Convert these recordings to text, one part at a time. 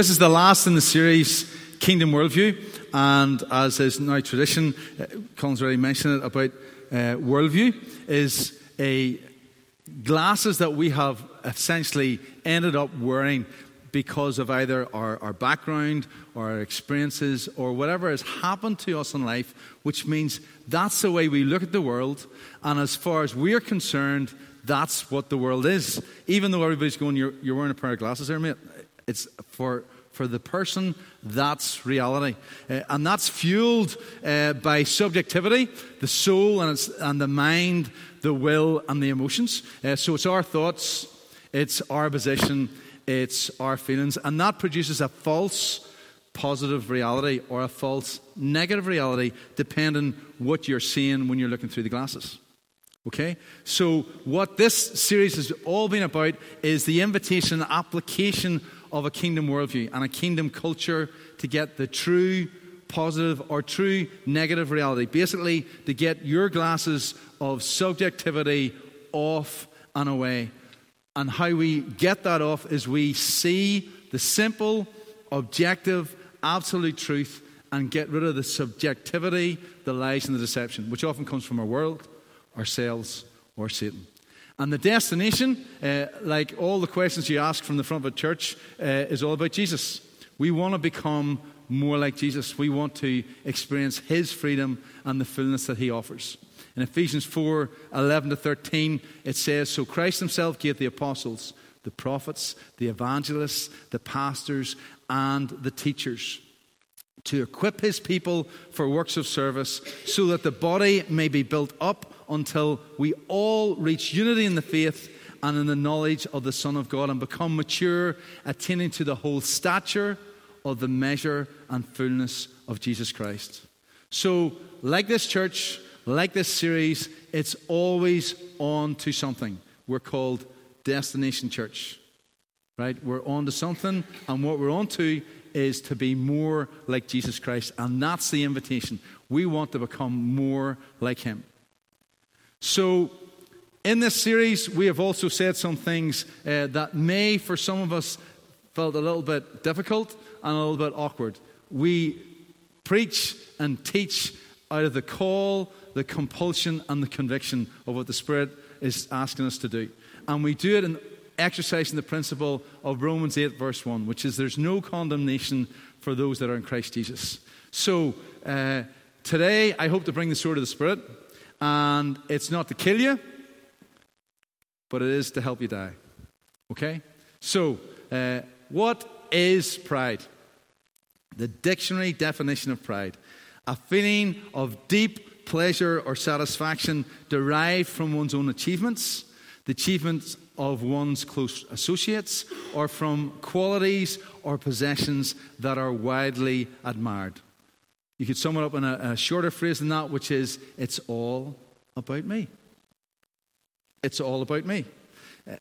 This is the last in the series, Kingdom Worldview. And as is now tradition, uh, Colin's already mentioned it about uh, worldview, is a glasses that we have essentially ended up wearing because of either our, our background or our experiences or whatever has happened to us in life, which means that's the way we look at the world. And as far as we're concerned, that's what the world is. Even though everybody's going, You're, you're wearing a pair of glasses there, mate. It's for, for the person, that's reality. Uh, and that's fueled uh, by subjectivity, the soul and, and, the mind, the will and the emotions. Uh, so it's our thoughts, it's our position, it's our feelings. And that produces a false positive reality or a false negative reality, depending what you're seeing when you're looking through the glasses. Okay? So, what this series has all been about is the invitation, application of a kingdom worldview and a kingdom culture to get the true positive or true negative reality. Basically, to get your glasses of subjectivity off and away. And how we get that off is we see the simple, objective, absolute truth and get rid of the subjectivity, the lies, and the deception, which often comes from our world, ourselves, or Satan. And the destination, uh, like all the questions you ask from the front of a church, uh, is all about Jesus. We want to become more like Jesus. We want to experience his freedom and the fullness that he offers. In Ephesians 4 11 to 13, it says, So Christ himself gave the apostles, the prophets, the evangelists, the pastors, and the teachers to equip his people for works of service so that the body may be built up until we all reach unity in the faith and in the knowledge of the Son of God and become mature, attaining to the whole stature of the measure and fullness of Jesus Christ. So, like this church, like this series, it's always on to something. We're called Destination Church. Right? We're on to something, and what we're on to is to be more like Jesus Christ. And that's the invitation. We want to become more like Him. So, in this series, we have also said some things uh, that may, for some of us, felt a little bit difficult and a little bit awkward. We preach and teach out of the call, the compulsion, and the conviction of what the Spirit is asking us to do. And we do it in exercising the principle of Romans 8, verse 1, which is there's no condemnation for those that are in Christ Jesus. So, uh, today, I hope to bring the sword of the Spirit. And it's not to kill you, but it is to help you die. Okay? So, uh, what is pride? The dictionary definition of pride a feeling of deep pleasure or satisfaction derived from one's own achievements, the achievements of one's close associates, or from qualities or possessions that are widely admired. You could sum it up in a, a shorter phrase than that, which is, It's all about me. It's all about me. Uh,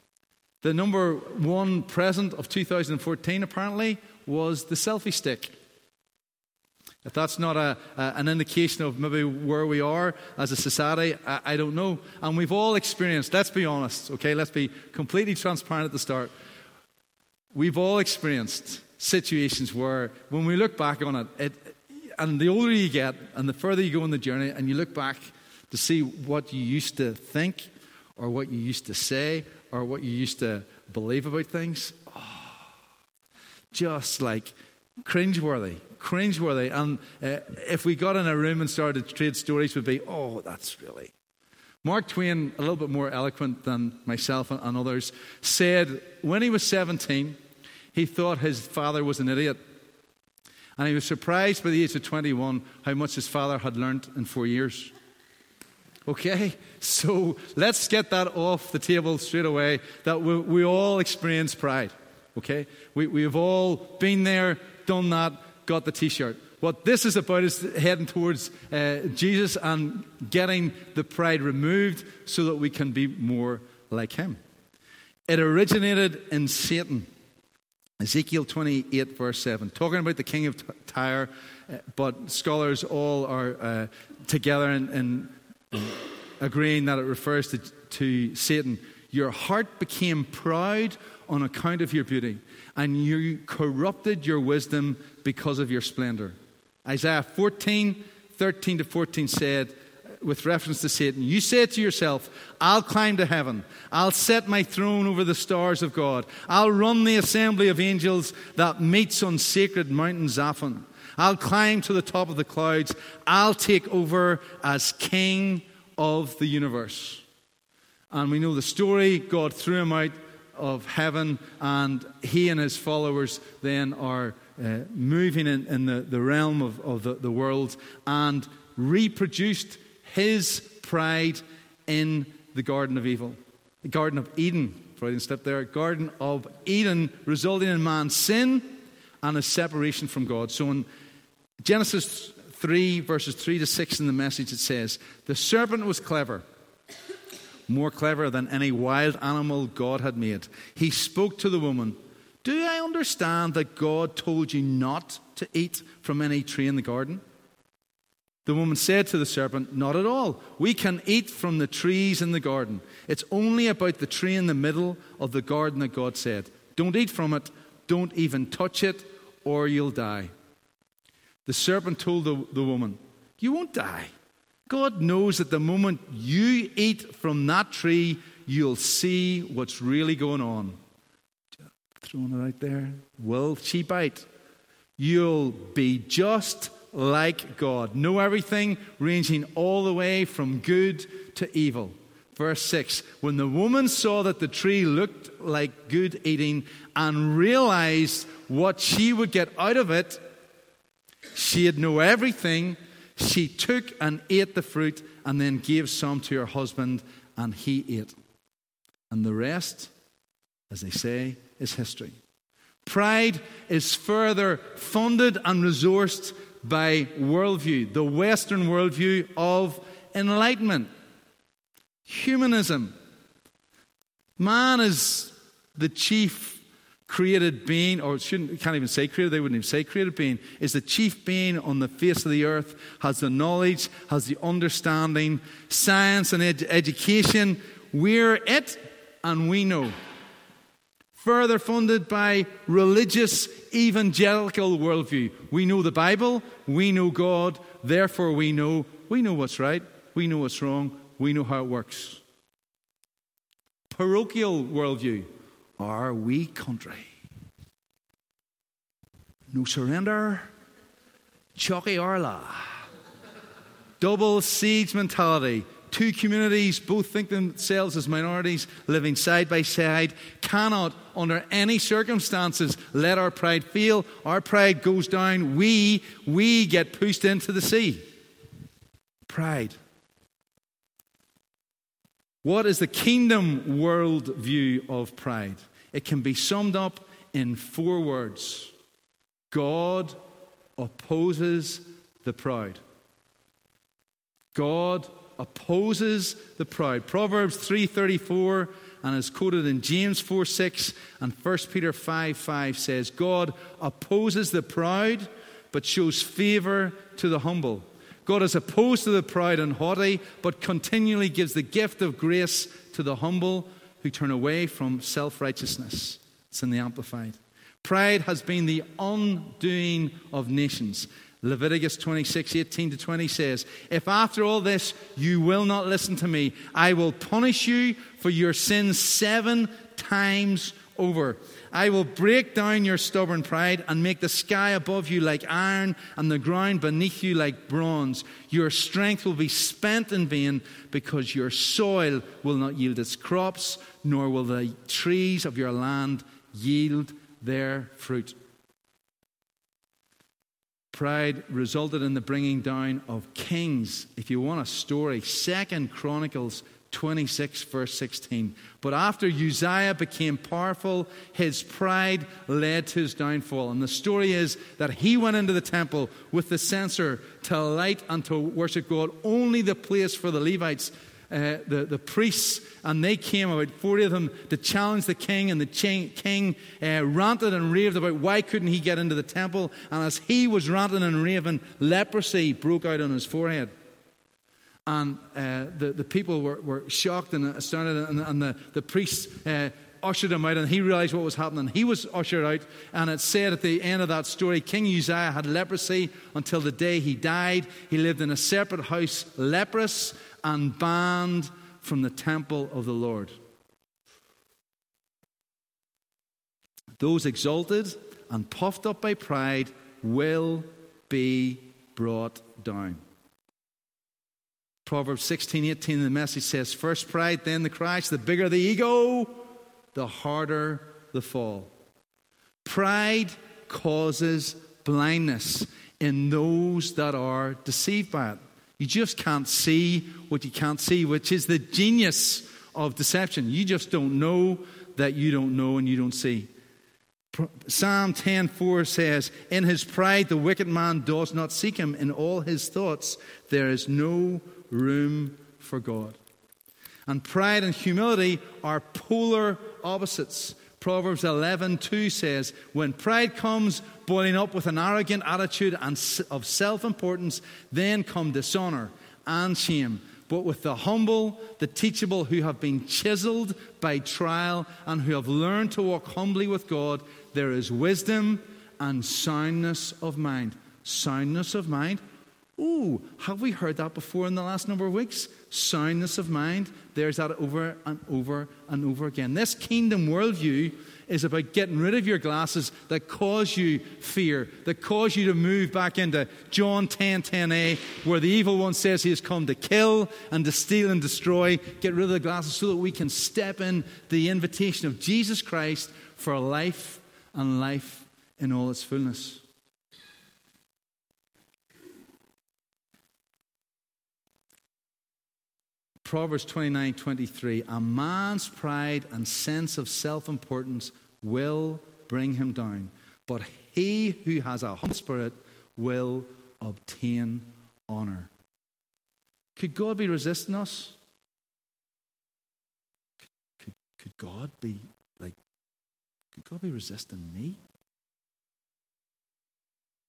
the number one present of 2014, apparently, was the selfie stick. If that's not a, a, an indication of maybe where we are as a society, I, I don't know. And we've all experienced, let's be honest, okay, let's be completely transparent at the start. We've all experienced situations where, when we look back on it, it and the older you get and the further you go on the journey and you look back to see what you used to think or what you used to say or what you used to believe about things, oh, just like cringeworthy, cringeworthy. And uh, if we got in a room and started to trade stories, would be, oh, that's really. Mark Twain, a little bit more eloquent than myself and others, said when he was 17, he thought his father was an idiot and he was surprised by the age of 21 how much his father had learnt in four years. Okay? So let's get that off the table straight away that we, we all experience pride. Okay? We, we've all been there, done that, got the t shirt. What this is about is heading towards uh, Jesus and getting the pride removed so that we can be more like him. It originated in Satan. Ezekiel 28, verse 7, talking about the king of Tyre, uh, but scholars all are uh, together in, in, agreeing that it refers to, to Satan. Your heart became proud on account of your beauty, and you corrupted your wisdom because of your splendor. Isaiah 14, 13 to 14 said, with reference to Satan, you say to yourself, I'll climb to heaven. I'll set my throne over the stars of God. I'll run the assembly of angels that meets on sacred Mount Zaphon. I'll climb to the top of the clouds. I'll take over as king of the universe. And we know the story. God threw him out of heaven, and he and his followers then are uh, moving in, in the, the realm of, of the, the world and reproduced his pride in the Garden of Evil, the Garden of Eden. Freudian step there. Garden of Eden, resulting in man's sin and his separation from God. So in Genesis 3, verses 3 to 6 in the message, it says, The serpent was clever, more clever than any wild animal God had made. He spoke to the woman, Do I understand that God told you not to eat from any tree in the garden? The woman said to the serpent, Not at all. We can eat from the trees in the garden. It's only about the tree in the middle of the garden that God said, Don't eat from it, don't even touch it, or you'll die. The serpent told the, the woman, You won't die. God knows that the moment you eat from that tree, you'll see what's really going on. Throwing it out there. Will she bite? You'll be just like God. Know everything, ranging all the way from good to evil. Verse 6 When the woman saw that the tree looked like good eating and realized what she would get out of it, she had know everything. She took and ate the fruit and then gave some to her husband, and he ate. And the rest, as they say, is history. Pride is further funded and resourced by worldview, the Western worldview of enlightenment, humanism. Man is the chief created being, or shouldn't can't even say created, they wouldn't even say created being, is the chief being on the face of the earth, has the knowledge, has the understanding, science and ed- education. We're it and we know further funded by religious evangelical worldview. We know the Bible, we know God, therefore we know we know what's right, we know what's wrong, we know how it works. Parochial worldview, our we country. No surrender, chalky arla. Double siege mentality. Two communities, both think themselves as minorities, living side by side, cannot, under any circumstances, let our pride fail. Our pride goes down. We, we get pushed into the sea. Pride. What is the kingdom world view of pride? It can be summed up in four words God opposes the proud. God opposes the proud. Proverbs 3:34 and is quoted in James 4 6 and 1 Peter 5 5 says, God opposes the proud, but shows favor to the humble. God is opposed to the proud and haughty, but continually gives the gift of grace to the humble who turn away from self righteousness. It's in the Amplified. Pride has been the undoing of nations. Leviticus 26, 18 to 20 says, If after all this you will not listen to me, I will punish you for your sins seven times over. I will break down your stubborn pride and make the sky above you like iron and the ground beneath you like bronze. Your strength will be spent in vain because your soil will not yield its crops, nor will the trees of your land yield their fruit. Pride resulted in the bringing down of kings. If you want a story, Second Chronicles 26, verse 16. But after Uzziah became powerful, his pride led to his downfall. And the story is that he went into the temple with the censer to light and to worship God, only the place for the Levites uh, the, the priests, and they came, about 40 of them, to challenge the king. And the king uh, ranted and raved about why couldn't he get into the temple. And as he was ranting and raving, leprosy broke out on his forehead. And uh, the, the people were, were shocked and astounded, and, and the, the priests uh, ushered him out, and he realized what was happening. He was ushered out, and it said at the end of that story King Uzziah had leprosy until the day he died. He lived in a separate house, leprous and banned from the temple of the Lord. Those exalted and puffed up by pride will be brought down. Proverbs 16, 18 the message says, First pride, then the crash. The bigger the ego, the harder the fall. Pride causes blindness in those that are deceived by it. You just can't see what you can't see, which is the genius of deception. You just don't know that you don't know and you don't see. Psalm 10:4 says, "In his pride the wicked man does not seek him; in all his thoughts there is no room for God." And pride and humility are polar opposites. Proverbs 11:2 says, "When pride comes boiling up with an arrogant attitude and of self-importance, then come dishonor and shame." But with the humble, the teachable, who have been chiseled by trial and who have learned to walk humbly with God, there is wisdom and soundness of mind. Soundness of mind? Ooh, have we heard that before in the last number of weeks? Soundness of mind. There's that over and over and over again. This kingdom worldview is about getting rid of your glasses that cause you fear, that cause you to move back into John 10 10a, where the evil one says he has come to kill and to steal and destroy. Get rid of the glasses so that we can step in the invitation of Jesus Christ for life and life in all its fullness. Proverbs 29 23 A man's pride and sense of self importance will bring him down, but he who has a humble spirit will obtain honor. Could God be resisting us? Could, could God be like, could God be resisting me?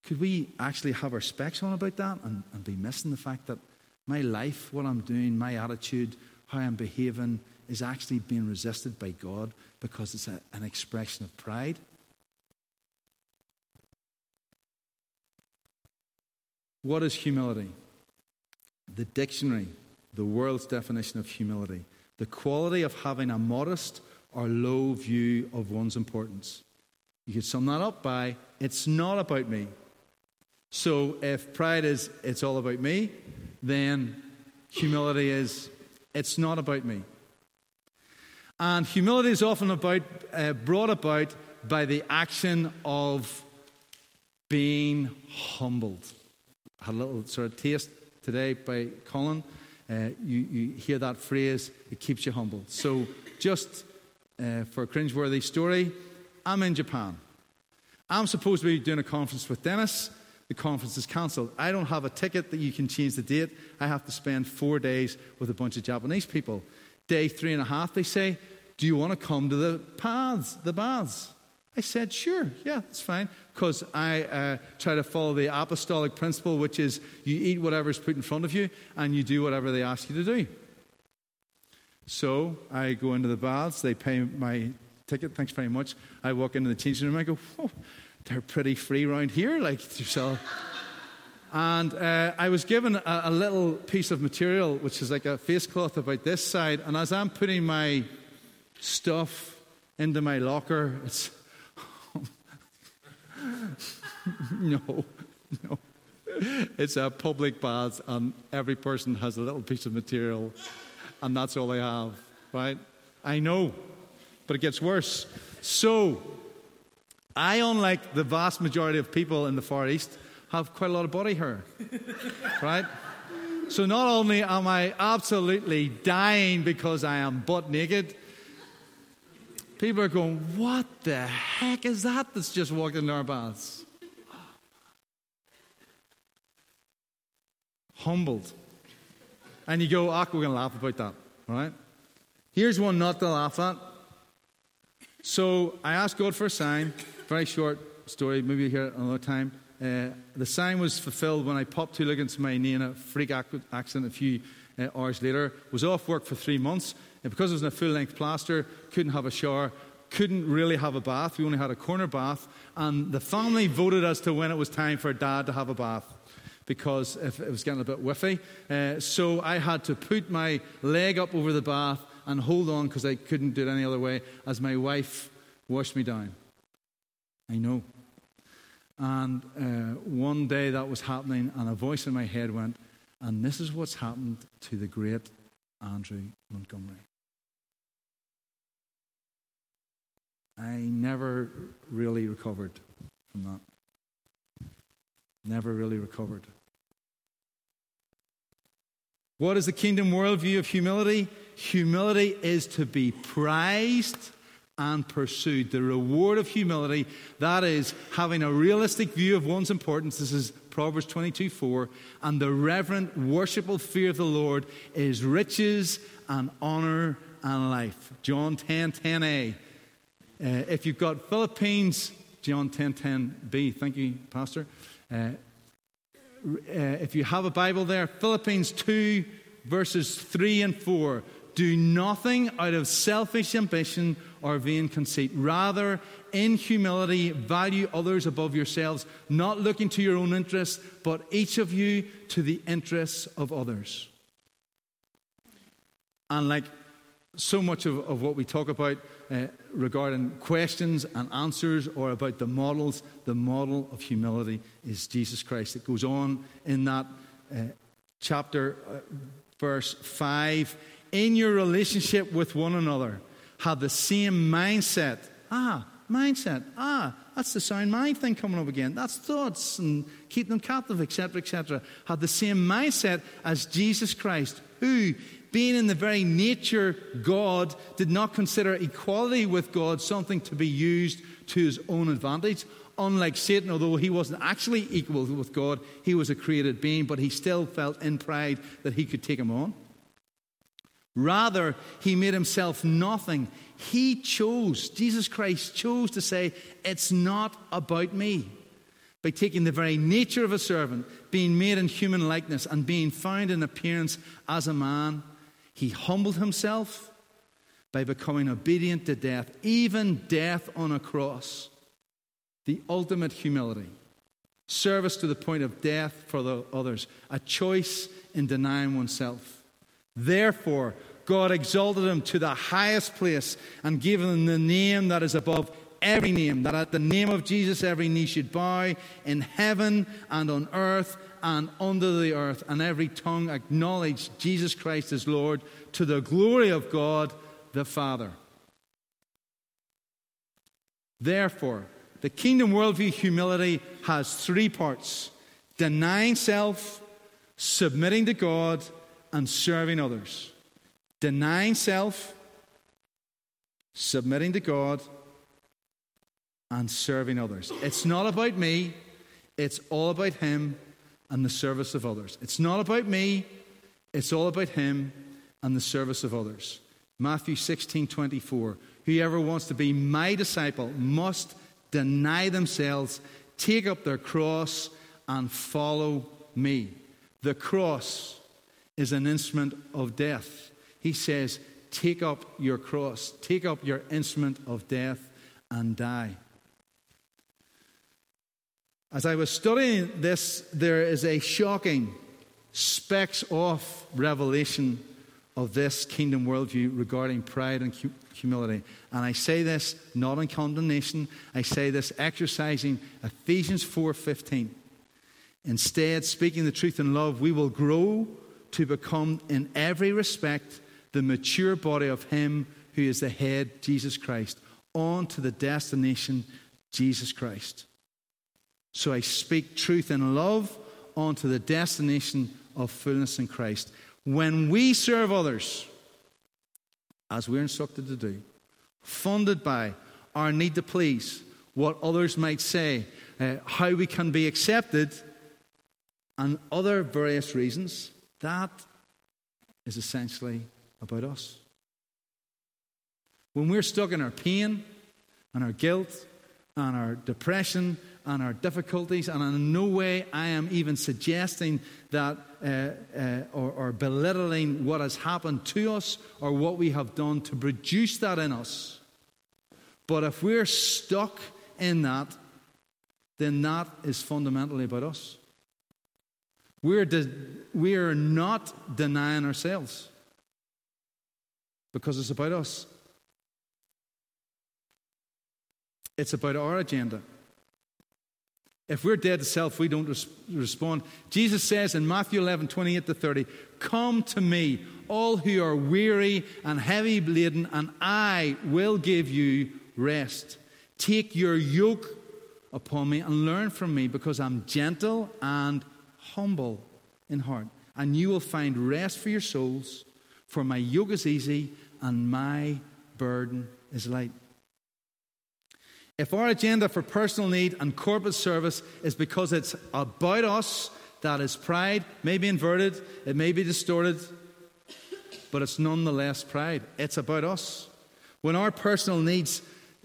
Could we actually have our specs on about that and, and be missing the fact that my life, what I'm doing, my attitude, how I'm behaving is actually being resisted by God because it's a, an expression of pride? What is humility? The dictionary, the world's definition of humility, the quality of having a modest or low view of one's importance. You could sum that up by it's not about me. So if pride is it's all about me, then humility is it's not about me. And humility is often about, uh, brought about by the action of being humbled. I had a little sort of taste today by Colin. Uh, you, you hear that phrase, it keeps you humble. So just uh, for a cringeworthy story. I'm in Japan. I'm supposed to be doing a conference with Dennis. The conference is cancelled. I don't have a ticket that you can change the date. I have to spend four days with a bunch of Japanese people. Day three and a half, they say, Do you want to come to the paths, the baths? I said, Sure, yeah, that's fine. Because I uh, try to follow the apostolic principle, which is you eat whatever's put in front of you and you do whatever they ask you to do. So I go into the baths, they pay my ticket, thanks very much. I walk into the changing room, I go, oh, they're pretty free around here, like yourself. And uh, I was given a, a, little piece of material, which is like a face cloth about this side. And as I'm putting my stuff into my locker, it's. no, no. It's a public bath, and every person has a little piece of material and that's all they have, right? I know, but it gets worse. So, I, unlike the vast majority of people in the Far East, have quite a lot of body hair, right? So, not only am I absolutely dying because I am butt naked, people are going, What the heck is that that's just walked in our baths? Humbled. And you go, ah, we're going to laugh about that, right? Here's one not to laugh at. So I asked God for a sign. Very short story, maybe you'll hear it another time. Uh, the sign was fulfilled when I popped two look into my knee in a freak accident a few uh, hours later. Was off work for three months. And because it was in a full length plaster, couldn't have a shower, couldn't really have a bath. We only had a corner bath. And the family voted as to when it was time for dad to have a bath because it was getting a bit whiffy. Uh, so I had to put my leg up over the bath and hold on because I couldn't do it any other way as my wife washed me down. I know. And uh, one day that was happening, and a voice in my head went, And this is what's happened to the great Andrew Montgomery. I never really recovered from that. Never really recovered. What is the kingdom worldview of humility? Humility is to be prized and pursued. The reward of humility, that is having a realistic view of one's importance. This is Proverbs 22 4. And the reverent, worshipful fear of the Lord is riches and honor and life. John 10 10a. Uh, if you've got Philippians, John 10 10b, thank you, Pastor. Uh, uh, if you have a Bible there, Philippians 2, verses 3 and 4. Do nothing out of selfish ambition or vain conceit. Rather, in humility, value others above yourselves, not looking to your own interests, but each of you to the interests of others. And like so much of, of what we talk about uh, regarding questions and answers or about the models, the model of humility is Jesus Christ. It goes on in that uh, chapter, uh, verse 5. In your relationship with one another, have the same mindset. Ah, mindset. Ah, that's the sound mind thing coming up again. That's thoughts and keep them captive, etc., etc. Have the same mindset as Jesus Christ, who being in the very nature God, did not consider equality with God something to be used to his own advantage. Unlike Satan, although he wasn't actually equal with God, he was a created being, but he still felt in pride that he could take him on. Rather, he made himself nothing. He chose, Jesus Christ chose to say, It's not about me. By taking the very nature of a servant, being made in human likeness, and being found in appearance as a man, he humbled himself by becoming obedient to death, even death on a cross. The ultimate humility. Service to the point of death for the others. A choice in denying oneself. Therefore, God exalted him to the highest place and gave him the name that is above every name, that at the name of Jesus every knee should bow in heaven and on earth and under the earth, and every tongue acknowledge Jesus Christ as Lord to the glory of God the Father. Therefore, the kingdom worldview humility has three parts denying self, submitting to God, and serving others. Denying self, submitting to God, and serving others. It's not about me, it's all about Him and the service of others. It's not about me, it's all about Him and the service of others. Matthew 16 24. Whoever wants to be my disciple must deny themselves, take up their cross, and follow me. The cross is an instrument of death. He says, Take up your cross, take up your instrument of death, and die. As I was studying this, there is a shocking specks off revelation of this kingdom worldview regarding pride and humility. And I say this not in condemnation. I say this exercising Ephesians 4:15. Instead, speaking the truth in love, we will grow to become in every respect the mature body of him who is the head, Jesus Christ, on to the destination, Jesus Christ. So I speak truth in love onto the destination of fullness in Christ. When we serve others, as we're instructed to do, funded by our need to please, what others might say, uh, how we can be accepted, and other various reasons, that is essentially about us. When we're stuck in our pain and our guilt and our depression and our difficulties, and in no way I am even suggesting that uh, uh, or, or belittling what has happened to us or what we have done to produce that in us. But if we're stuck in that, then that is fundamentally about us. We're, de- we're not denying ourselves because it's about us. It's about our agenda. If we're dead to self, we don't res- respond. Jesus says in Matthew 11, 28 to 30, Come to me, all who are weary and heavy laden, and I will give you rest. Take your yoke upon me and learn from me, because I'm gentle and humble in heart, and you will find rest for your souls. For my yoke is easy and my burden is light. If our agenda for personal need and corporate service is because it's about us, that is pride, may be inverted, it may be distorted, but it's nonetheless pride. It's about us. When our personal needs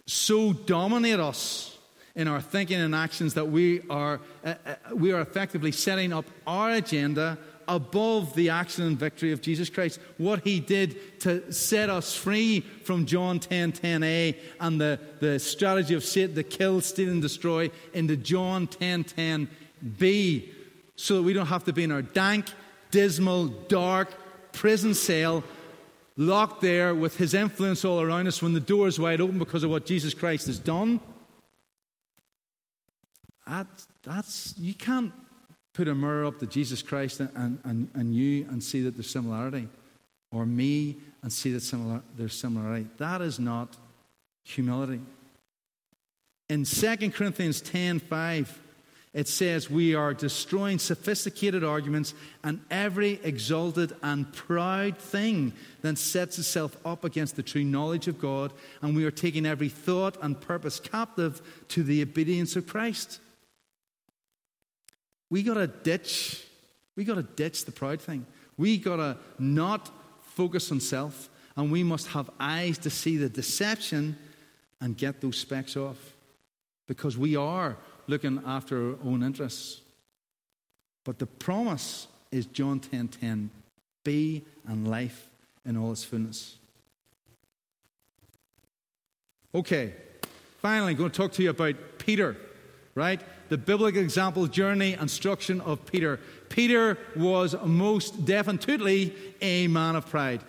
so dominate us in our thinking and actions that we are, uh, uh, we are effectively setting up our agenda above the action and victory of Jesus Christ. What he did to set us free from John 10 10a and the, the strategy of Satan to kill, steal, and destroy into John 10 10b, so that we don't have to be in our dank, dismal, dark prison cell. Locked there with his influence all around us when the door is wide open because of what Jesus Christ has done. That, that's, you can't put a mirror up to Jesus Christ and, and, and you and see that there's similarity, or me and see that similar, there's similarity. That is not humility. In 2 Corinthians 10 5, it says, We are destroying sophisticated arguments and every exalted and proud thing that sets itself up against the true knowledge of God, and we are taking every thought and purpose captive to the obedience of Christ. We got to ditch, we got to ditch the proud thing. We got to not focus on self, and we must have eyes to see the deception and get those specks off. Because we are looking after our own interests. But the promise is John 10:10, 10, 10, be and life in all its fullness. Okay, finally, I'm going to talk to you about Peter, right? the biblical example, journey, instruction of Peter. Peter was most definitely a man of pride.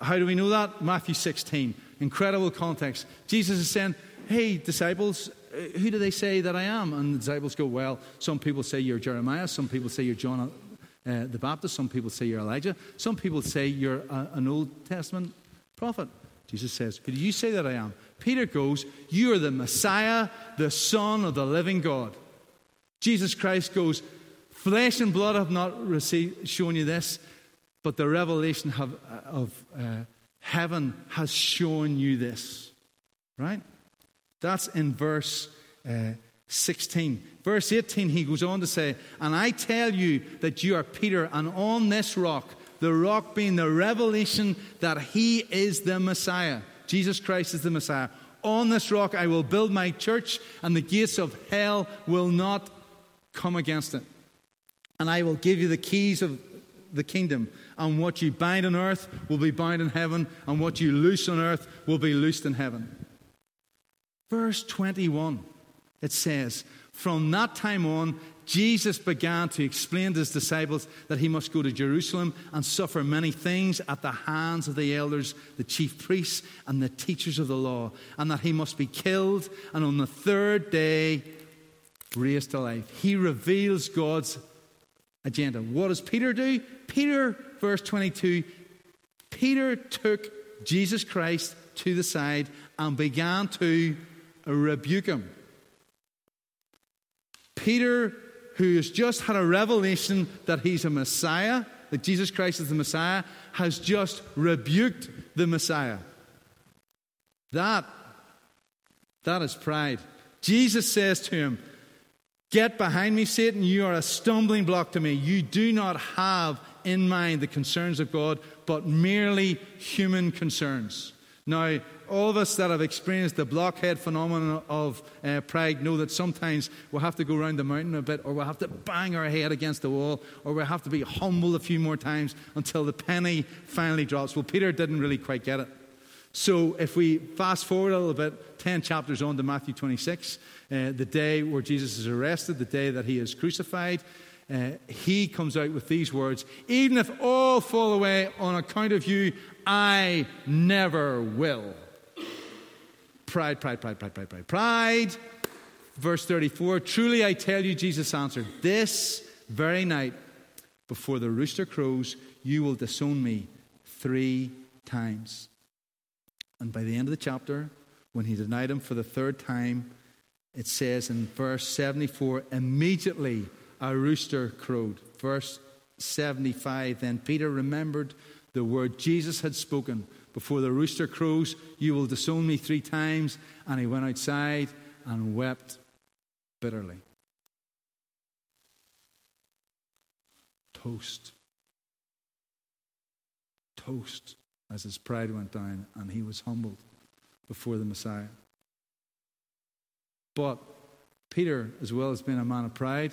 How do we know that? Matthew 16. Incredible context. Jesus is saying, Hey, disciples, uh, who do they say that I am? And the disciples go, Well, some people say you're Jeremiah, some people say you're John uh, the Baptist, some people say you're Elijah, some people say you're a, an Old Testament prophet. Jesus says, do you say that I am? Peter goes, You are the Messiah, the Son of the living God. Jesus Christ goes, Flesh and blood have not received, shown you this, but the revelation have, of uh, heaven has shown you this. Right? That's in verse uh, 16. Verse 18, he goes on to say, And I tell you that you are Peter, and on this rock, the rock being the revelation that he is the Messiah. Jesus Christ is the Messiah. On this rock I will build my church, and the gates of hell will not come against it. And I will give you the keys of the kingdom. And what you bind on earth will be bound in heaven, and what you loose on earth will be loosed in heaven. Verse 21, it says, From that time on, Jesus began to explain to his disciples that he must go to Jerusalem and suffer many things at the hands of the elders, the chief priests, and the teachers of the law, and that he must be killed and on the third day raised to life. He reveals God's agenda. What does Peter do? Peter, verse 22, Peter took Jesus Christ to the side and began to rebuke him. Peter who has just had a revelation that he's a Messiah, that Jesus Christ is the Messiah, has just rebuked the Messiah. That, that is pride. Jesus says to him, Get behind me, Satan. You are a stumbling block to me. You do not have in mind the concerns of God, but merely human concerns. Now, all of us that have experienced the blockhead phenomenon of uh, pride know that sometimes we'll have to go around the mountain a bit, or we'll have to bang our head against the wall, or we'll have to be humbled a few more times until the penny finally drops. Well, Peter didn't really quite get it. So, if we fast forward a little bit, 10 chapters on to Matthew 26, uh, the day where Jesus is arrested, the day that he is crucified, uh, he comes out with these words Even if all fall away on account of you, I never will. Pride, pride, pride, pride, pride, pride, pride. Verse 34 Truly I tell you, Jesus answered, This very night, before the rooster crows, you will disown me three times. And by the end of the chapter, when he denied him for the third time, it says in verse 74 immediately a rooster crowed. Verse 75 then Peter remembered the word Jesus had spoken before the rooster crows, you will disown me three times. And he went outside and wept bitterly. Toast. Toast as his pride went down and he was humbled before the Messiah. But Peter, as well as being a man of pride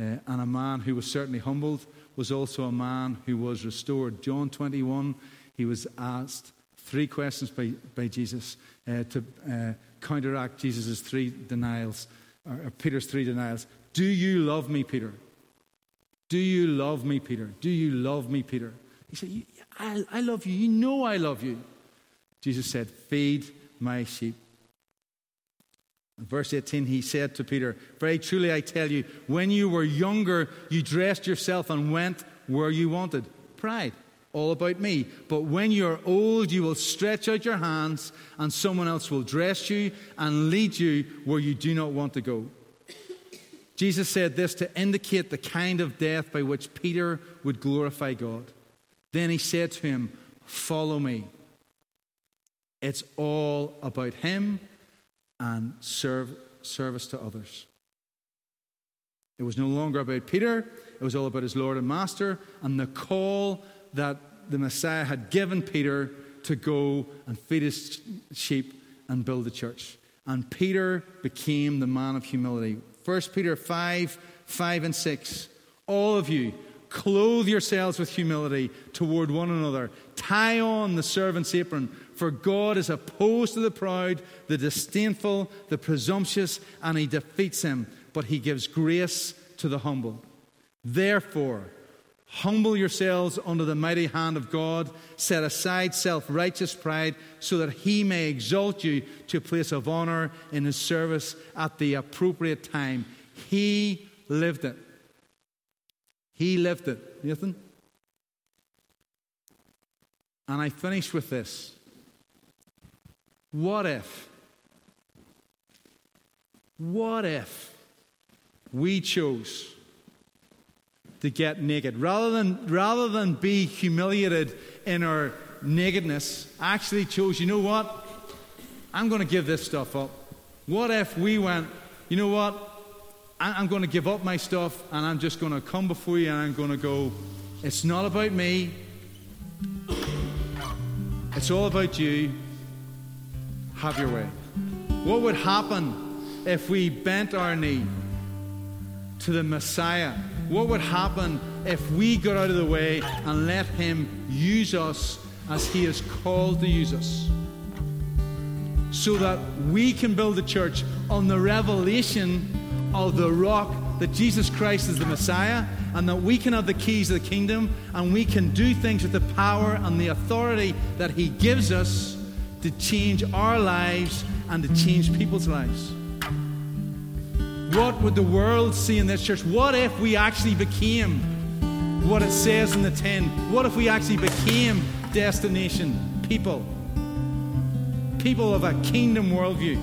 uh, and a man who was certainly humbled, was also a man who was restored. John 21 he was asked three questions by, by Jesus uh, to uh, counteract Jesus' three denials, or, or Peter's three denials. Do you love me, Peter? Do you love me, Peter? Do you love me, Peter? He said, I, I love you. You know I love you. Jesus said, Feed my sheep. Verse 18, he said to Peter, Very truly I tell you, when you were younger, you dressed yourself and went where you wanted. Pride all about me. But when you're old, you will stretch out your hands, and someone else will dress you and lead you where you do not want to go. Jesus said this to indicate the kind of death by which Peter would glorify God. Then he said to him, Follow me. It's all about him and serve, service to others. It was no longer about Peter, it was all about his Lord and Master and the call that the Messiah had given Peter to go and feed his sheep and build the church. And Peter became the man of humility. 1 Peter 5 5 and 6. All of you, clothe yourselves with humility toward one another. Tie on the servant's apron, for God is opposed to the proud, the disdainful, the presumptuous, and he defeats him, but he gives grace to the humble. Therefore, Humble yourselves under the mighty hand of God. Set aside self righteous pride so that he may exalt you to a place of honor in his service at the appropriate time. He lived it. He lived it. Nathan? And I finish with this. What if? What if we chose? To get naked. Rather than, rather than be humiliated in our nakedness, actually chose, you know what? I'm going to give this stuff up. What if we went, you know what? I'm going to give up my stuff and I'm just going to come before you and I'm going to go, it's not about me. It's all about you. Have your way. What would happen if we bent our knee to the Messiah? What would happen if we got out of the way and let Him use us as He is called to use us? So that we can build a church on the revelation of the rock that Jesus Christ is the Messiah and that we can have the keys of the kingdom and we can do things with the power and the authority that He gives us to change our lives and to change people's lives. What would the world see in this church? What if we actually became what it says in the 10? What if we actually became destination people? People of a kingdom worldview.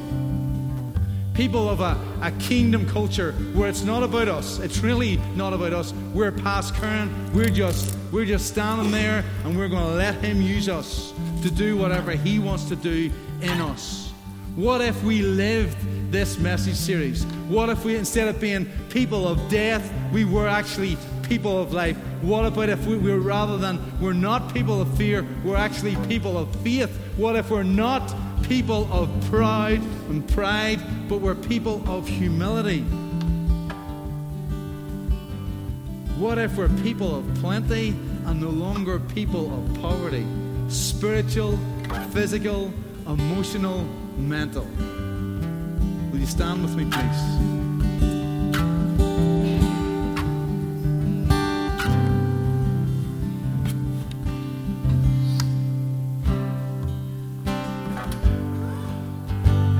People of a, a kingdom culture where it's not about us. It's really not about us. We're past current. We're just we're just standing there and we're going to let him use us to do whatever he wants to do in us. What if we lived this message series? What if we, instead of being people of death, we were actually people of life? What about if we were, rather than we're not people of fear, we're actually people of faith? What if we're not people of pride and pride, but we're people of humility? What if we're people of plenty and no longer people of poverty? Spiritual, physical, emotional, mental. You stand with me, please?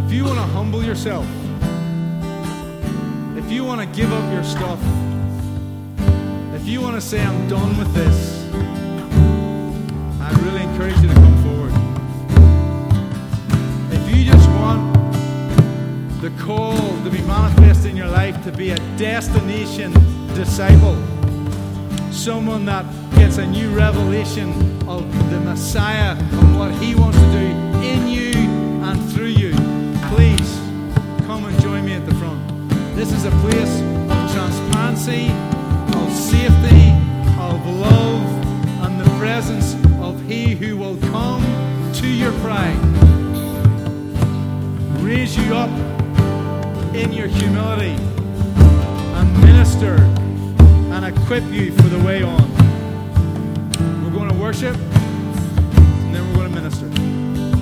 If you want to humble yourself, if you want to give up your stuff, if you want to say, I'm done with this, I really encourage you to come the call to be manifest in your life to be a destination disciple, someone that gets a new revelation of the Messiah and what he wants to do in you and through you, please come and join me at the front. This is a place of transparency, of safety, of love, and the presence of He who will come to your pride, raise you up in your humility, and minister and equip you for the way on. We're going to worship.